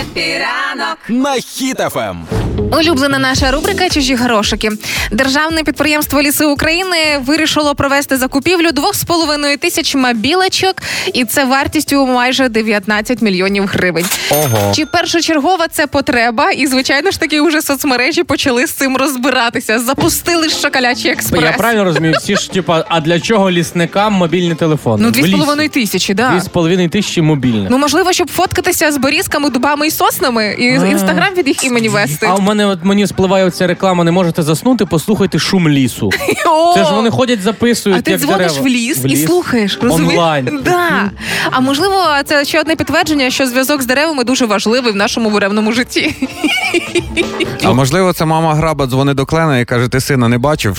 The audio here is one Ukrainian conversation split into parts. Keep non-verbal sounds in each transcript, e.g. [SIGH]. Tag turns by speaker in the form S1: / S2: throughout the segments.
S1: Хеппі ранок
S2: на Хіт FM.
S3: Улюблена наша рубрика Чужі грошики. Державне підприємство Ліси України вирішило провести закупівлю 2,5 тисяч мобілочок, і це вартістю майже 19 мільйонів гривень.
S4: Ого.
S3: Чи першочергова це потреба? І звичайно ж таки вже соцмережі почали з цим розбиратися. Запустили шоколячий експрес.
S5: Я правильно розумію, всі ж типа, а для чого лісникам мобільний телефон?
S3: Ну,
S5: В лісі.
S3: 2,5 тисячі, да.
S5: Дві з половиною тисячі мобільних.
S3: Ну можливо, щоб фоткатися з борізками, дубами і соснами, і інстаграм від їх імені вести.
S5: А у мене от мені спливає оця реклама, не можете заснути, послухайте шум лісу. [LAUGHS] Це ж вони ходять, записують.
S3: А ти
S5: як
S3: дзвониш
S5: дерева.
S3: в ліс, і слухаєш, розумієш?
S5: Онлайн. [LAUGHS]
S3: Да. А можливо, це ще одне підтвердження, що зв'язок з деревами дуже важливий в нашому буревному житті.
S4: А можливо, це мама граба дзвонить до клена і каже: ти сина не бачив?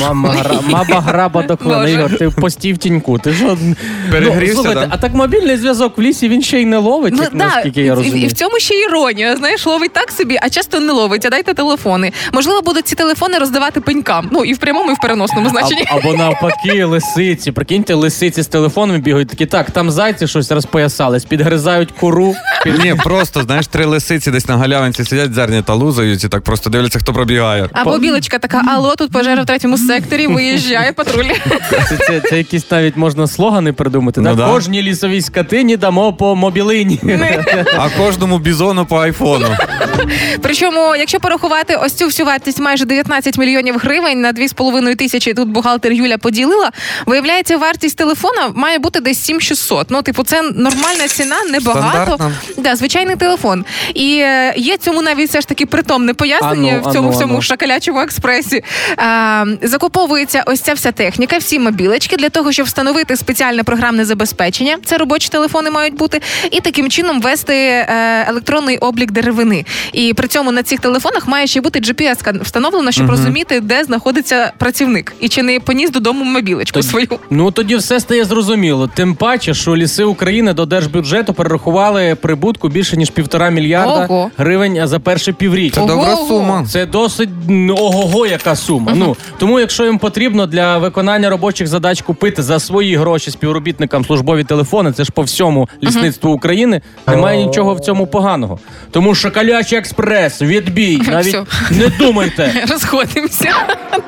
S5: Мама, гра... Мама граба до.
S3: Боже.
S5: Ігор, ти постій в тіньку. Ти що?
S4: Перегрівся,
S5: ну, слухайте,
S4: да?
S5: а так мобільний зв'язок в лісі він ще й не ловить, як, наскільки я
S3: і, і, і в цьому ще іронія. Знаєш, ловить так собі, а часто не ловить. А дайте телефони. Можливо, будуть ці телефони роздавати пенькам. Ну і в прямому, і в переносному значенні.
S5: А- або навпаки, лисиці. Прикиньте, лисиці з телефонами бігають такі, так, там зайці щось розпоясались, підгризають куру.
S4: Ні, просто знаєш, три лисиці десь на галявинці сидять зерні та лузають і так просто дивляться, хто пробігає.
S3: Або білочка така: алло, тут пожежа в третьому секторі, виїжджає патруль.
S5: Це, це, це якісь навіть можна слогани придумати.
S4: Ну
S5: так?
S4: да.
S5: Кожній лісовій скотині дамо по мобілині.
S4: А кожному бізону по айфону.
S3: Причому, якщо порахувати ось цю всю вартість майже 19 мільйонів гривень на 2,5 тисячі, тут бухгалтер Юля поділила. Виявляється, вартість телефона має бути десь 7600. Ну, типу, це нормальна ціна, небагато.
S4: Стандартна.
S3: Да, звичайний телефон. І е, є цьому навіть все ж таки притомне пояснення
S5: Ану,
S3: в цьому
S5: ану,
S3: всьому
S5: ану.
S3: шоколячому експресі. А, закуповується ось ця вся техніка, всі мобілечки для того, щоб встановити спеціальне програмне забезпечення. Це робочі телефони мають бути, і таким чином вести е, електронний облік деревини. І при цьому на цих телефонах має ще бути GPS встановлено, щоб розуміти, де знаходиться працівник, і чи не поніс додому мобілечку
S5: Тоді-
S3: свою.
S5: Ну тоді все стає зрозуміло. Тим паче, що ліси України до держбюджету перерахували прибутку більше ніж півтора мільярда
S3: Ого.
S5: гривень за перше півріччя.
S4: Це добра сума.
S5: Це досить м, ого-го, яка сума. Ну тому, якщо їм потрібно для виконання робочих задач купити за свої гроші співробітникам службові телефони, це ж по всьому лісництву України. Немає нічого в цьому поганого. Тому шоколячий експрес, відбій. Навіть
S3: Всьо.
S5: не думайте. [LAUGHS]
S3: Розходимося.